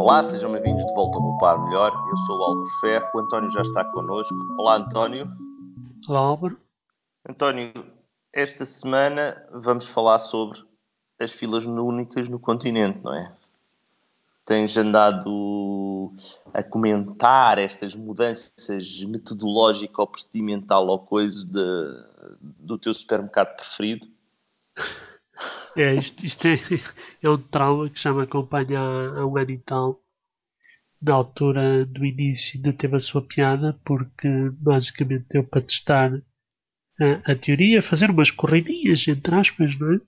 Olá, sejam bem-vindos de volta ao Poupar Melhor. Eu sou o Álvaro Ferro, o António já está connosco. Olá, António. Olá, Álvaro. António, esta semana vamos falar sobre as filas únicas no continente, não é? Tens andado a comentar estas mudanças metodológicas ou procedimental ou coisa de, do teu supermercado preferido? É, isto, isto é, é, um trauma que já me acompanha há, um ano e tal. Na altura do início ainda teve a sua piada, porque basicamente deu para testar a, a teoria, fazer umas corridinhas, entre aspas, não é?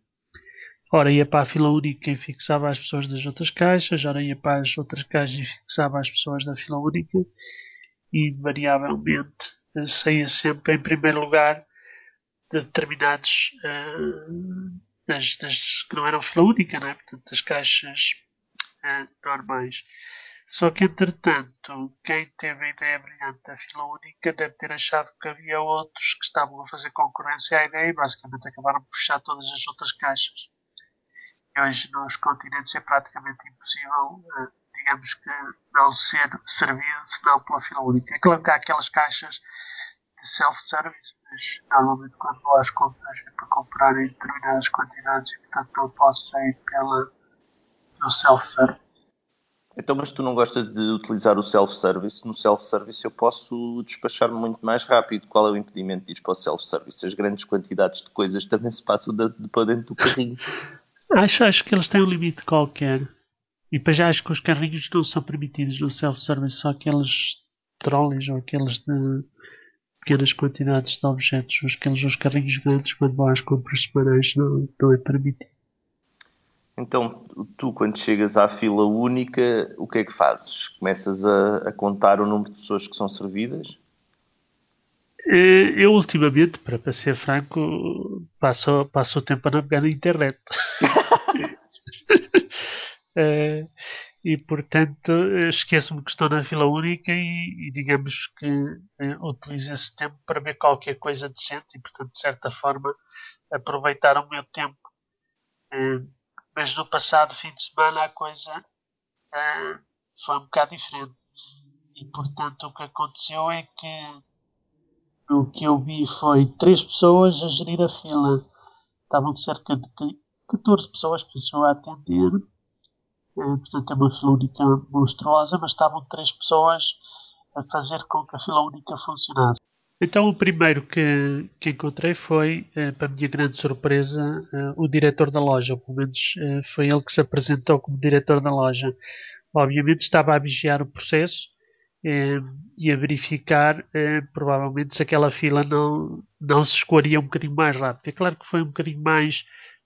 Ora ia para a fila única e fixava as pessoas das outras caixas, ora ia para as outras caixas e fixava as pessoas da fila única e invariavelmente saía sempre em primeiro lugar de determinados uh, das, das, que não eram fila única, né? Portanto, das caixas uh, normais. Só que, entretanto, quem teve a ideia brilhante da fila única deve ter achado que havia outros que estavam a fazer concorrência à ideia e basicamente acabaram por fechar todas as outras caixas. E hoje nos continentes é praticamente impossível, uh, digamos que, não ser servido senão pela fila única. É claro que há aquelas caixas self-service, mas normalmente quando vou às compras é para comprar em determinadas quantidades e portanto não posso sair pela, pelo self-service. Então, mas tu não gostas de utilizar o self-service? No self-service eu posso despachar-me muito mais rápido. Qual é o impedimento de ir para o self-service? As grandes quantidades de coisas também se passam de, de para dentro do carrinho. acho, acho que eles têm um limite qualquer. E para já acho que os carrinhos não são permitidos no self-service, só aqueles trolleys ou aqueles de pequenas quantidades de objetos. Aqueles os carrinhos grandes, quando vão às compras semanais, não, não é permitido. Então, tu, quando chegas à fila única, o que é que fazes? Começas a, a contar o número de pessoas que são servidas? Eh, eu, ultimamente, para, para ser franco, passo, passo o tempo a navegar na internet. é, e portanto esqueço-me que estou na fila única e, e digamos que eh, utilizo esse tempo para ver qualquer coisa decente e portanto de certa forma aproveitar o meu tempo. Eh, mas no passado fim de semana a coisa eh, foi um bocado diferente. E portanto o que aconteceu é que o que eu vi foi três pessoas a gerir a fila. Estavam cerca de 14 pessoas eu a atender. eh, portanto, é uma fila única monstruosa, mas estavam três pessoas a fazer com que a fila única funcionasse. Então, o primeiro que, que encontrei foi, eh, para minha grande surpresa, eh, o diretor da loja. Ou pelo menos foi ele que se apresentou como diretor da loja. Obviamente, estava a vigiar o processo e a verificar, provavelmente, se aquela fila não, não se escoaria um bocadinho mais rápido. É claro que foi um bocadinho mais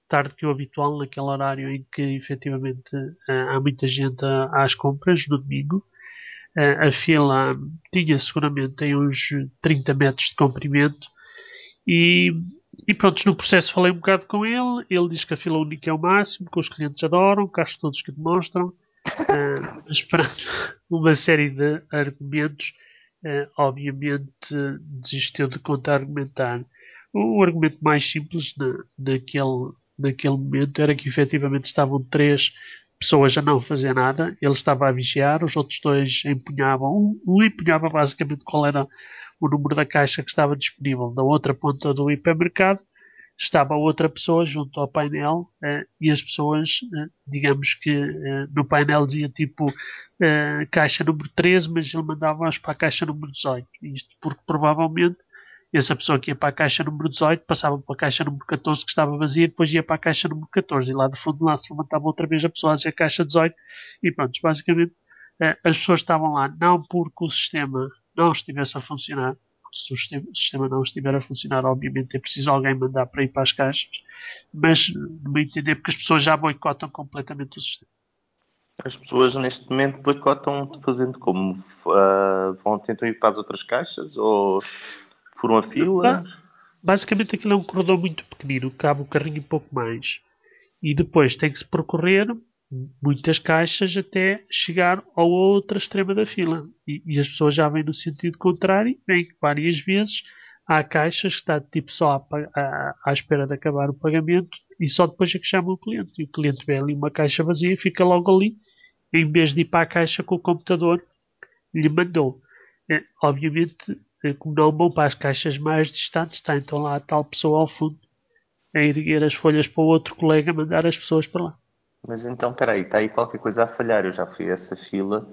tarde que o habitual, naquele horário em que efetivamente eh, há muita gente às compras no domingo. Eh, a fila tinha seguramente tem uns 30 metros de comprimento e, e pronto, no processo falei um bocado com ele. Ele diz que a fila única é o máximo, que os clientes adoram, carros todos que demonstram, uh, mas pronto, uma série de argumentos, uh, obviamente desistiu de contar argumentar. O, o argumento mais simples na, naquele naquele momento era que efetivamente estavam três pessoas a não fazer nada, ele estava a vigiar, os outros dois empunhavam, um, um empunhava basicamente qual era o número da caixa que estava disponível. Na outra ponta do hipermercado estava outra pessoa junto ao painel eh, e as pessoas, eh, digamos que eh, no painel dizia tipo eh, caixa número 13, mas ele mandava-as para a caixa número 18. Isto porque provavelmente essa pessoa que ia para a caixa número 18 passava para a caixa número 14 que estava vazia depois ia para a caixa número 14 e lá de fundo lá se levantava outra vez a pessoa a dizer caixa 18 e pronto, basicamente eh, as pessoas estavam lá não porque o sistema não estivesse a funcionar se o sistema, o sistema não estiver a funcionar obviamente é preciso alguém mandar para ir para as caixas mas no meu entender porque as pessoas já boicotam completamente o sistema as pessoas neste momento boicotam fazendo como? Uh, vão tentar ir para as outras caixas ou por uma fila? Basicamente aquilo é um corredor muito pequenino, cabe o carrinho um pouco mais. E depois tem que se percorrer muitas caixas até chegar ao outro extremo da fila. E, e as pessoas já vêm no sentido contrário, vêm várias vezes. Há caixas que está tipo só à, à, à, espera de acabar o pagamento e só depois é que chama o cliente. E o cliente vê ali uma caixa vazia e fica logo ali em vez de ir para a caixa com o computador, lhe mandou. É, obviamente, vão para as caixas mais distantes, está então lá a tal pessoa ao fundo a erguer as folhas para o outro colega mandar as pessoas para lá. Mas então, peraí, está aí qualquer coisa a falhar. Eu já fui a essa fila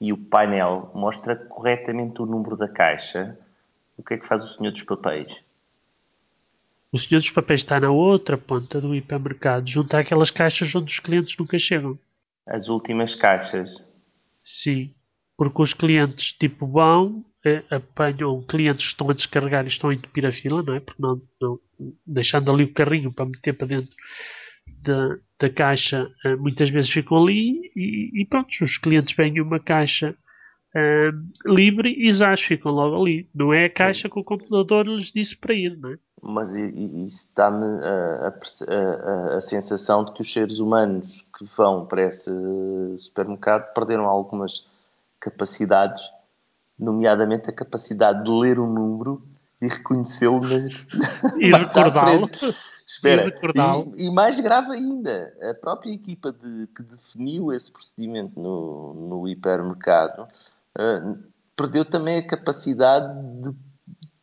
e o painel mostra corretamente o número da caixa. O que é que faz o senhor dos papéis? O senhor dos papéis está na outra ponta do hipermercado, junto àquelas caixas onde os clientes nunca chegam. As últimas caixas? Sim, porque os clientes tipo vão, apanham clientes que estão a descarregar e estão a entupir a fila, não é? Porque não, não deixando ali o carrinho para meter para dentro da, da caixa, eh, muitas vezes ficam ali e, e pronto, os clientes vêm uma caixa uh, livre e já ficam logo ali. Não é a caixa que o computador lhes disse para ir, não é? Mas isso dá-me a, a, a, a, sensação de que os seres humanos que vão para esse supermercado perderam algumas capacidades, nomeadamente a capacidade de ler um número e reconhecê-lo e recordá-lo. Espera, e, e, mais grave ainda, a própria equipa de, que definiu esse procedimento no, no hipermercado uh, perdeu também a capacidade de,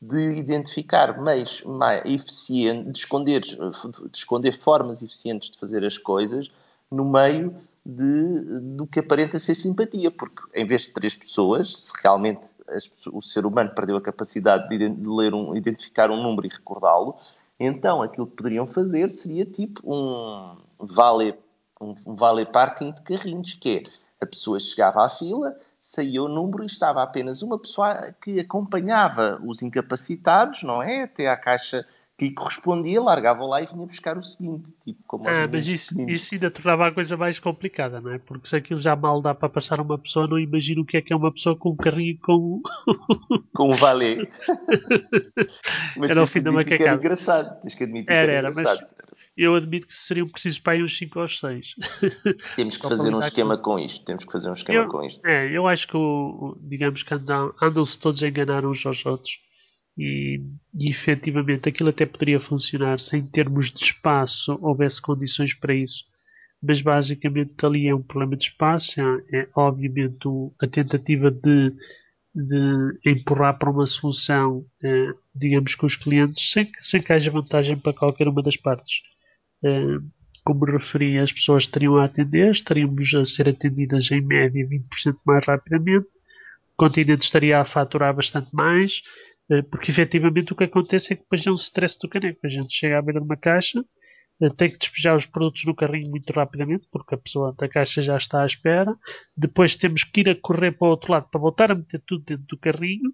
de identificar meios mais eficientes, de esconder, de esconder formas eficientes de fazer as coisas no meio de, do que aparenta ser simpatia, porque em vez de três pessoas, se realmente as, o ser humano perdeu a capacidade de, de ler um, identificar um número e recordá-lo, então aquilo que poderiam fazer seria tipo um vale, um, um vale parking de carrinhos, que é a pessoa chegava à fila, saía o número e estava apenas uma pessoa que acompanhava os incapacitados, não é? Até à caixa que lhe correspondia, largava lá e vinha buscar o seguinte, tipo como Ah, mas isso, isso ainda tornava a coisa mais complicada, não é? Porque se aquilo já mal dá para passar uma pessoa, não imagino o que é que é uma pessoa com um carrinho com... com um valé. mas era o fim da macacada. era engraçado, tens que admitir era, que era, era engraçado. eu admito que seriam precisos para aí uns 5 ou 6. Temos que fazer um esquema com isto. Temos que fazer um esquema eu, com isto. É, eu acho que, o, digamos que andam, andam-se todos a enganar uns aos outros e, e efetivamente aquilo até poderia funcionar se em termos de espaço houvesse condições para isso. Mas basicamente ali é um problema de espaço, é, é obviamente o, a tentativa de, de empurrar para uma solução, é, digamos que os clientes, sem, sem que haja vantagem para qualquer uma das partes. É, como referi, as pessoas estariam a atender, estaríamos a ser atendidas em média 20% mais rapidamente, o continente estaria a faturar bastante mais, porque efetivamente o que acontece é que depois é um stress do caneco. A gente chega à beira de uma caixa, eh, tem que despejar os produtos no carrinho muito rapidamente, porque a pessoa da caixa já está à espera. Depois temos que ir a correr para o outro lado para voltar a meter tudo dentro do carrinho.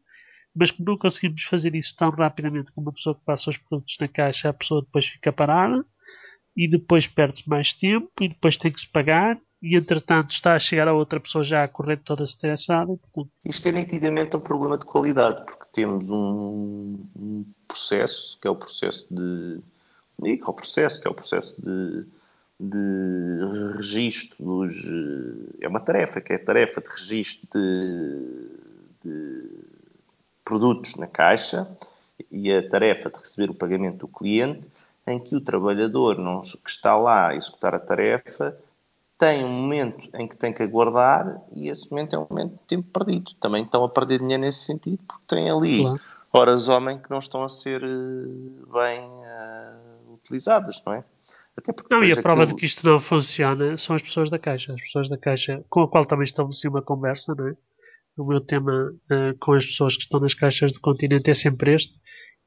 Mas como não conseguimos fazer isso tão rapidamente como a pessoa que passa os produtos na caixa, a pessoa depois fica parada e depois perde-se mais tempo e depois tem que se pagar e entretanto está a chegar a outra pessoa já a correr toda estressada. Portanto... Isto é nitidamente um problema de qualidade, porque temos um, um processo, que é o processo de. o processo, que é o processo de, de registro dos. É uma tarefa, que é a tarefa de registro de, de produtos na caixa e a tarefa de receber o pagamento do cliente, em que o trabalhador não, que está lá a executar a tarefa tem um momento em que tem que aguardar e esse momento é um momento de tempo perdido. Também estão a perder dinheiro nesse sentido porque têm ali claro. horas homem que não estão a ser eh, bem uh, utilizadas, não é? Até porque não, e a prova aquilo... de que isto não funciona são as pessoas da Caixa. As pessoas da Caixa, com a qual também estabeleci uma conversa, não é? O meu tema uh, com as pessoas que estão nas caixas do continente é sempre este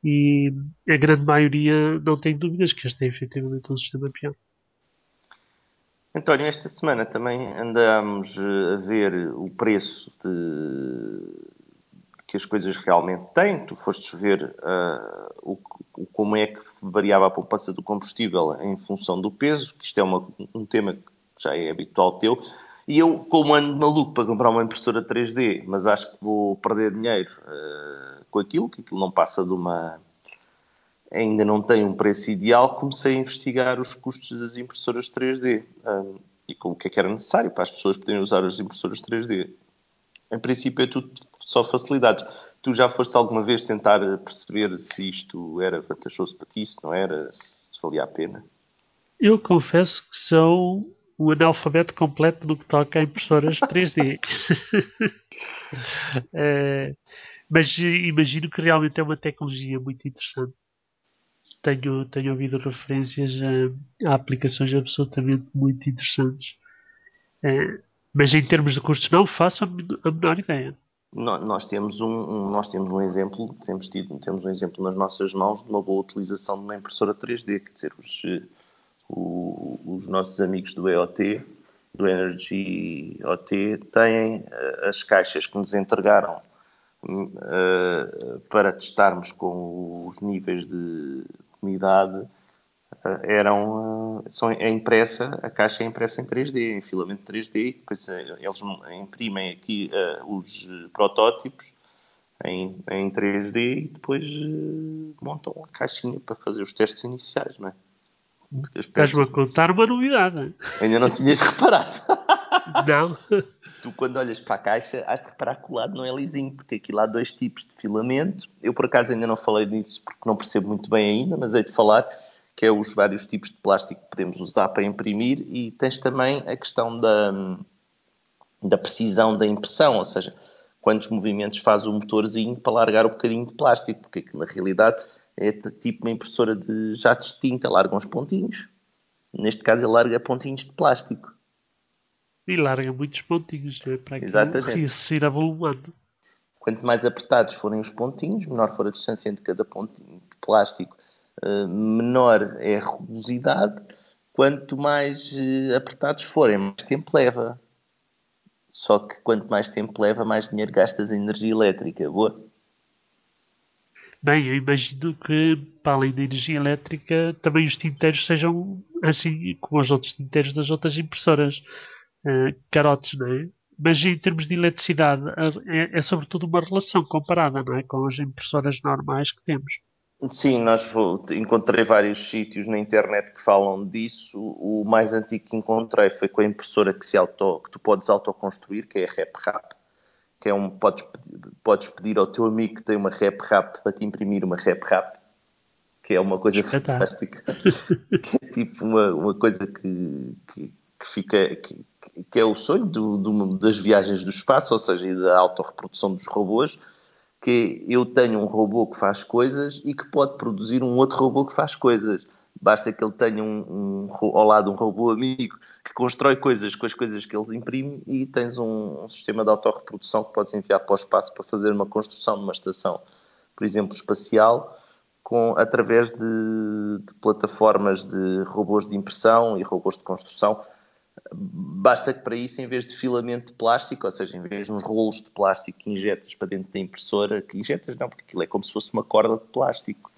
e a grande maioria não tem dúvidas que este é efetivamente um sistema pior. António, esta semana também andámos eh, a ver o preço de, que as coisas realmente têm. Tu foste ver uh, o, o, como é que variava a poupança do combustível em função do peso, que isto é uma, um tema que já é habitual teu. E eu, como ando maluco para comprar uma impressora 3D, mas acho que vou perder dinheiro uh, com aquilo, que aquilo não passa de uma ainda não tem um preço ideal, comecei a investigar os custos das impressoras 3D um, e com o que é que era necessário para as pessoas poderem usar as impressoras 3D. Em princípio é tudo só facilidades. Tu já foste alguma vez tentar perceber se isto era vantajoso para ti, se não era, se valia a pena? Eu confesso que sou um analfabeto completo no que toca a impressoras 3D. é, mas imagino que realmente é uma tecnologia muito interessante. Tenho, tenho ouvido referências a, a aplicações absolutamente muito interessantes. É, mas em termos de custos não faço a menor ideia. Nós temos um, um, nós temos um exemplo, temos, tido, temos um exemplo nas nossas mãos de uma boa utilização de uma impressora 3D, quer dizer, os, o, os nossos amigos do EOT, do Energy OT, têm uh, as caixas que nos entregaram uh, para testarmos com os níveis de umidade uh, eram são, é impressa, a caixa é impressa em 3D, em filamento 3D, depois eles imprimem aqui os protótipos em, em 3D e depois montam a caixinha para fazer os testes iniciais, não é? Estás-me a contar uma novidade. Ainda não tinhas reparado. Não. Tu, quando olhas para a caixa, has de reparar que o lado não é lisinho, porque aqui há dois tipos de filamento. Eu, por acaso, ainda não falei disso porque não percebo muito bem ainda, mas hei de falar que é os vários tipos de plástico que podemos usar para imprimir e tens também a questão da, da precisão da impressão, ou seja, quantos movimentos faz o motorzinho para largar o um bocadinho de plástico, porque aquilo, na realidade, é tipo uma impressora de jato extinta, larga uns pontinhos. Neste caso, ele larga pontinhos de plástico. E larga muitos pontinhos, não é? Para aquilo a avolumando. Quanto mais apertados forem os pontinhos, menor for a distância entre cada pontinho de plástico, eh, menor é a rugosidade. Quanto mais eh, apertados forem, mais tempo leva. Só que quanto mais tempo leva, mais dinheiro gastas em energia elétrica. Boa? Bem, eu imagino que, para além da energia elétrica, também os tinteiros sejam assim como os outros tinteiros das outras impressoras. Uh, carotes, não é? Mas em termos de eletricidade, é, é, sobretudo uma relação comparada, não é? Com as impressoras normais que temos. Sim, nós encontrei vários sítios na internet que falam disso. O mais antigo que encontrei foi com a impressora que, se auto, que tu podes autoconstruir, que é a RepRap que é um, podes, podes pedir ao teu amigo que tem uma rap rap para te imprimir uma rap rap, que é uma coisa fantástica, que é tipo uma, uma coisa que, que, que fica, que, que, é o sonho do, do, das viagens do espaço, ou seja, da autorreprodução dos robôs, que eu tenho um robô que faz coisas e que pode produzir um outro robô que faz coisas. Basta que ele tenha um, um, ao lado um robô amigo que constrói coisas com as coisas que eles imprimem e tens um, um sistema de autorreprodução que podes enviar para o espaço para fazer uma construção de uma estação, por exemplo, espacial, com, através de, de plataformas de robôs de impressão e robôs de construção. Basta que para isso, em vez de filamento de plástico, ou seja, em vez de uns rolos de plástico que injetas para dentro da impressora, que injetas não, porque aquilo é como se fosse uma corda de plástico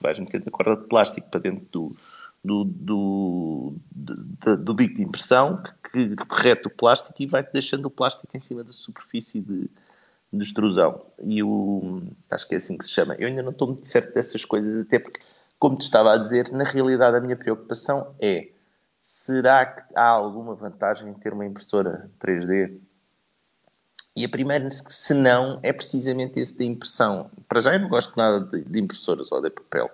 vais metendo a corda de plástico para dentro do, do, do, do, do bico de impressão que, que derrete o plástico e vai-te deixando o plástico em cima da superfície de, de extrusão. E o, acho que é assim que se chama. Eu ainda não estou muito certo dessas coisas, até porque, como te estava a dizer, na realidade a minha preocupação é será que há alguma vantagem em ter uma impressora 3D e a primeira, se não, é precisamente esse da impressão. Para já eu não gosto nada de, de impressoras ou de papel.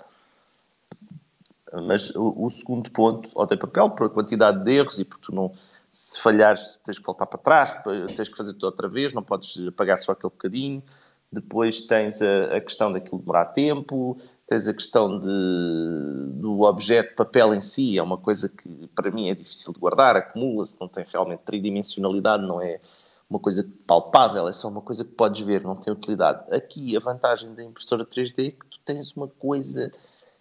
Mas o, o, segundo ponto, ou de papel, por quantidade de erros e porque tu não, se falhares, tens que voltar para trás, tens que fazer tudo outra vez, não podes apagar só aquele bocadinho. Depois tens a, a questão daquilo demorar tempo, tens a questão de, do objeto papel em si, é uma coisa que para mim é difícil de guardar, acumula-se, não tem realmente tridimensionalidade, não é uma coisa palpável, é só uma coisa que podes ver, não tem utilidade. Aqui a vantagem da impressora 3D é que tu tens uma coisa,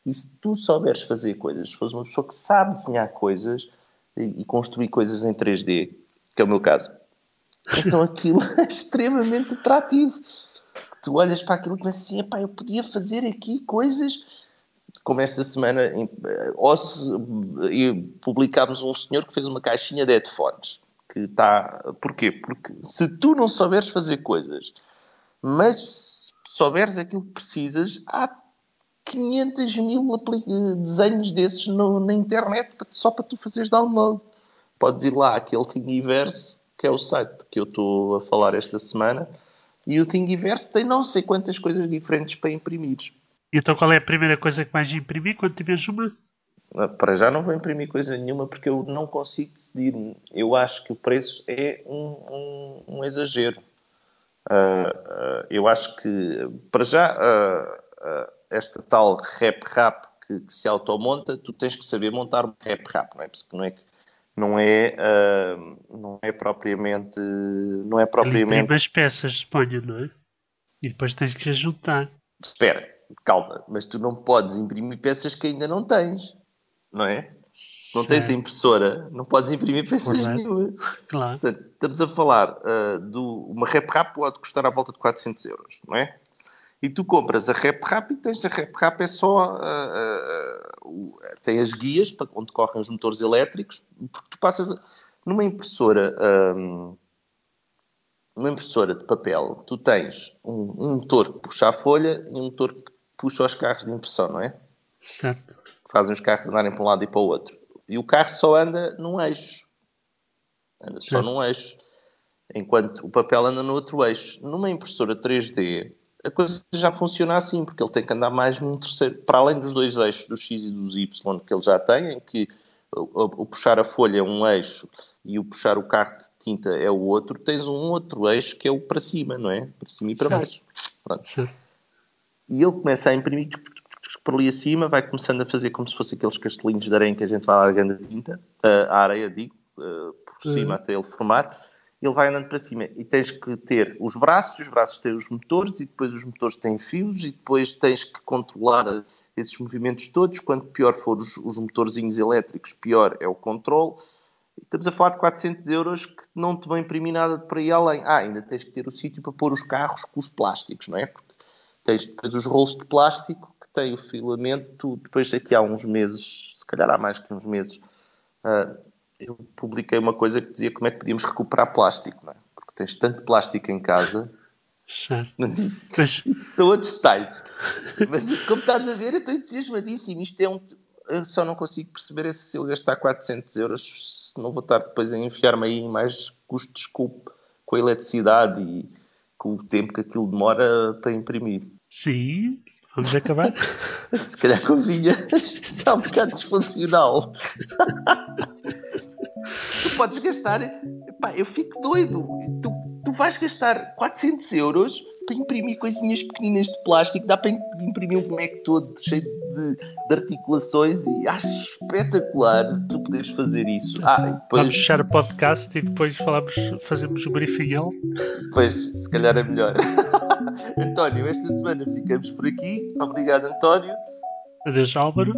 e se tu souberes fazer coisas, se fores uma pessoa que sabe desenhar coisas e, e construir coisas em 3D, que é o meu caso, então aquilo é extremamente atrativo. Tu olhas para aquilo e pensas assim, eu podia fazer aqui coisas como esta semana, se, publicámos um senhor que fez uma caixinha de headphones que está. Porquê? Porque se tu não souberes fazer coisas, mas souberes aquilo que precisas, há 500 mil desenhos desses no, na internet só para tu fazeres download. Podes ir lá àquele Thingiverse, que é o site que eu estou a falar esta semana, e o Thingiverse tem não sei quantas coisas diferentes para imprimir. Então qual é a primeira coisa que vais imprimir quando tiveres uma? Para já não vou imprimir coisa nenhuma porque eu não consigo decidir. Eu acho que o preço é um, um, um exagero. Uh, uh, eu acho que, para já, uh, esta tal rap rap que, que, se automonta, tu tens que saber montar um rap rap, não é? Porque não é, não é, não é propriamente. Não é propriamente. As peças, suponho, não é? E depois tens que juntar. Espera, calma, mas tu não podes imprimir peças que ainda não tens não é? Se não tens a impressora, não podes imprimir peças nenhuma. Claro. Portanto, estamos a falar uh, de uma RepRap pode custar à volta de 400 euros, não é? E tu compras a RepRap e tens a RepRap é só... Uh, uh, tem as guias para onde correm os motores elétricos, porque tu passas... Numa impressora... Um, numa impressora de papel, tu tens um, um motor que puxa a folha e um motor que puxa os carros de impressão, não é? Certo fazem os carros andarem para um lado e para o outro. E o carro só anda num eixo. Anda só Sim. num eixo. Enquanto o papel anda no outro eixo. Numa impressora 3D, a coisa já funciona assim, porque ele tem que andar mais num terceiro, para além dos dois eixos, do X e dos Y, que ele já tem, em que o, o puxar a folha é um eixo e o puxar o carro de tinta é o outro, tens um outro eixo que é o para cima, não é? Para cima e para baixo. E ele começa a imprimir por ali acima, vai começando a fazer como se fosse aqueles castelinhos de areia que a gente vai largando a tinta, a areia, digo, por uhum. cima até ele formar, ele vai andando para cima. E tens que ter os braços, os braços têm os motores, e depois os motores têm fios, e depois tens que controlar esses movimentos todos. Quanto pior for os, os motorzinhos elétricos, pior é o controle. E estamos a falar de 400 euros que não te vão imprimir nada de para ir além. Ah, ainda tens que ter o sítio para pôr os carros com os plásticos, não é? Porque tens depois os rolos de plástico tem o filamento, depois daqui há uns meses, se calhar há mais que uns meses, uh, eu publiquei uma coisa que dizia como é que podíamos recuperar plástico, não é? Porque tens tanto plástico em casa. Certo. Mas isso, Mas... isso são outros detalhes. Mas como estás a ver, eu estou entusiasmadíssimo. Isto é um. Eu só não consigo perceber é se eu gastar 400 euros, se não vou estar depois a enfiar-me aí em mais custos com, com a eletricidade e com o tempo que aquilo demora para imprimir. Sim, Vamos acabar? Se calhar convinha. Está um bocado disfuncional. tu podes gastar. Pá, eu fico doido. Tu, tu vais gastar 400 euros para imprimir coisinhas pequeninas de plástico. Dá para imprimir um boneco todo cheio de, de articulações e acho espetacular tu poderes fazer isso. Ah, depois... Vamos fechar o podcast e depois falamos, fazemos o briefing ele. Pois, se calhar é melhor. António, esta semana ficamos por aqui. Obrigado, António. Adeus, Álvaro.